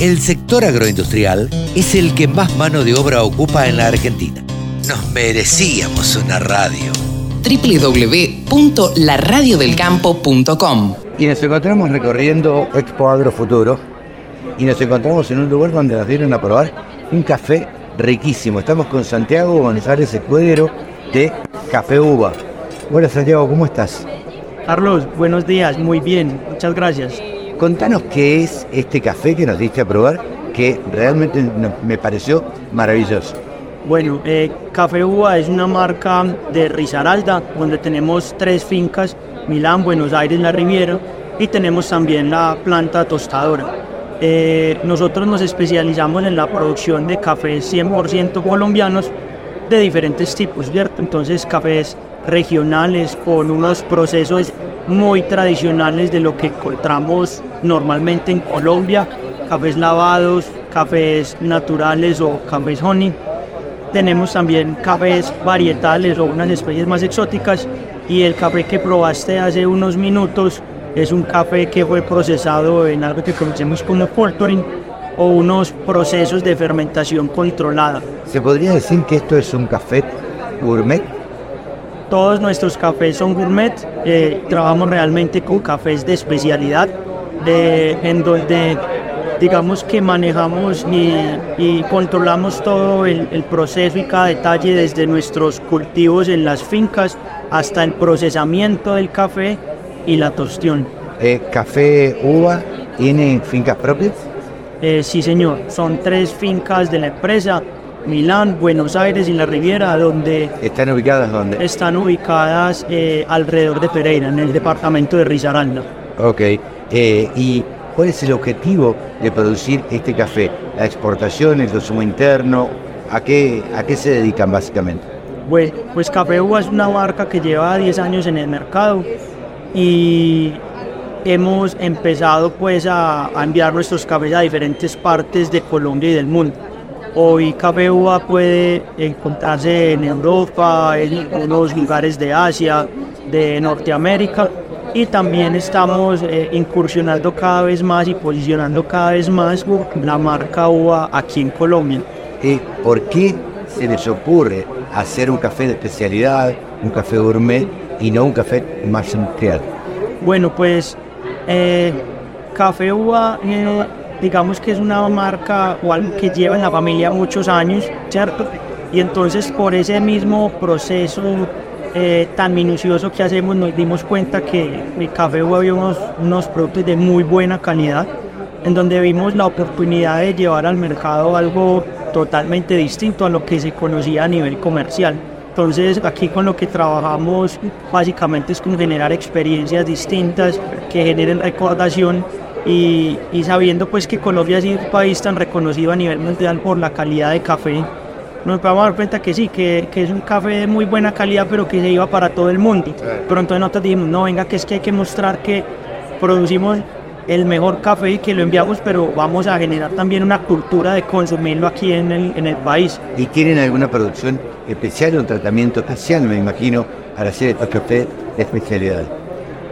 El sector agroindustrial es el que más mano de obra ocupa en la Argentina. Nos merecíamos una radio. www.laradiodelcampo.com Y nos encontramos recorriendo Expo Agro Futuro y nos encontramos en un lugar donde nos dieron a probar un café riquísimo. Estamos con Santiago González Escudero de Café Uva. Hola Santiago, ¿cómo estás? Carlos, buenos días, muy bien, muchas gracias. Contanos qué es este café que nos diste a probar, que realmente me pareció maravilloso. Bueno, eh, Café Uva es una marca de Risaralda, donde tenemos tres fincas, Milán, Buenos Aires, La Riviera, y tenemos también la planta tostadora. Eh, nosotros nos especializamos en la producción de cafés 100% colombianos de diferentes tipos, ¿cierto? Entonces, cafés regionales con unos procesos muy tradicionales de lo que encontramos normalmente en Colombia, cafés lavados, cafés naturales o cafés honey. Tenemos también cafés varietales o unas especies más exóticas y el café que probaste hace unos minutos es un café que fue procesado en algo que conocemos como filtering o unos procesos de fermentación controlada. ¿Se podría decir que esto es un café gourmet? Todos nuestros cafés son gourmet, eh, trabajamos realmente con cafés de especialidad, de- en donde digamos que manejamos y, y controlamos todo el, el proceso y cada detalle desde nuestros cultivos en las fincas hasta el procesamiento del café y la tostión. Eh, café Uva tiene fincas propias. Eh, sí señor, son tres fincas de la empresa, Milán, Buenos Aires y La Riviera, donde ¿Están ubicadas dónde? están ubicadas eh, alrededor de Pereira, en el departamento de Risaralda. Ok. Eh, ¿Y cuál es el objetivo de producir este café? ¿La exportación, el consumo interno? ¿A qué, a qué se dedican básicamente? Pues, pues Café Uva es una marca que lleva 10 años en el mercado y hemos empezado pues a, a enviar nuestros cafés a diferentes partes de Colombia y del mundo. Hoy Café Uva puede encontrarse en Europa, en algunos lugares de Asia, de Norteamérica y también estamos eh, incursionando cada vez más y posicionando cada vez más la marca Uva aquí en Colombia. Eh, ¿Por qué se les ocurre hacer un café de especialidad, un café gourmet y no un café más industrial? Bueno, pues eh, Café Uva, eh, digamos que es una marca o algo que lleva en la familia muchos años, ¿cierto? Y entonces por ese mismo proceso eh, tan minucioso que hacemos nos dimos cuenta que el Café había unos, unos productos de muy buena calidad, en donde vimos la oportunidad de llevar al mercado algo totalmente distinto a lo que se conocía a nivel comercial. Entonces aquí con lo que trabajamos básicamente es con generar experiencias distintas que generen recordación y, y sabiendo pues que Colombia es un país tan reconocido a nivel mundial por la calidad de café, nos podemos dar cuenta que sí, que, que es un café de muy buena calidad pero que se iba para todo el mundo. Pero entonces nosotros dijimos, no, venga que es que hay que mostrar que producimos el mejor café y que lo enviamos, pero vamos a generar también una cultura de consumirlo aquí en el, en el país. ¿Y tienen alguna producción especial o un tratamiento especial, me imagino, para hacer estos cafés de especialidad?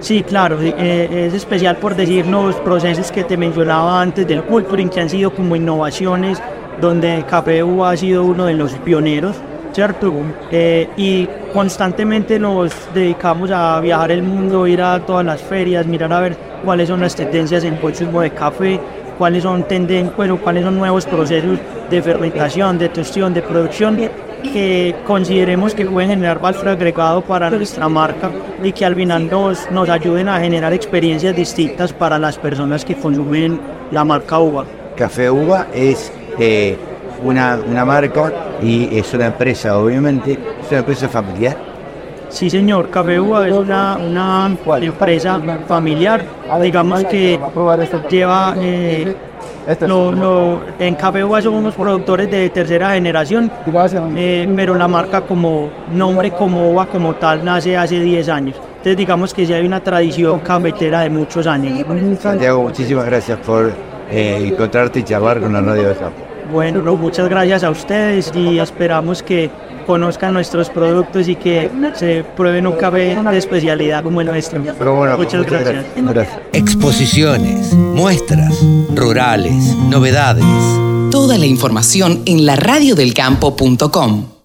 Sí, claro, eh, es especial por decir los procesos que te mencionaba antes del culturing, que han sido como innovaciones, donde Uva ha sido uno de los pioneros, ¿cierto? Eh, y constantemente nos dedicamos a viajar el mundo, ir a todas las ferias, mirar a ver cuáles son las tendencias en consumo de café, cuáles son tenden bueno, cuáles son nuevos procesos de fermentación, de tostión, de producción que consideremos que pueden generar valor agregado para nuestra marca y que al final nos, nos ayuden a generar experiencias distintas para las personas que consumen la marca uva. Café Uva es eh, una, una marca y es una empresa, obviamente, es una empresa familiar. Sí, señor, Café Uva es una, una empresa familiar, digamos que lleva... eh, lo- lo- en Café Uva somos productores de tercera generación, eh, pero la marca como nombre como Uva como tal nace hace 10 años. Entonces digamos que sí hay una tradición cafetera de muchos años. Santiago, muchísimas gracias por eh, encontrarte y charlar con la radio de Campo. Bueno, no, muchas gracias a ustedes y esperamos que conozcan nuestros productos y que se prueben un café de especialidad como el nuestro. Pero bueno, muchas, gracias. gracias. Exposiciones, muestras, rurales, novedades. Toda la información en laradiodelcampo.com.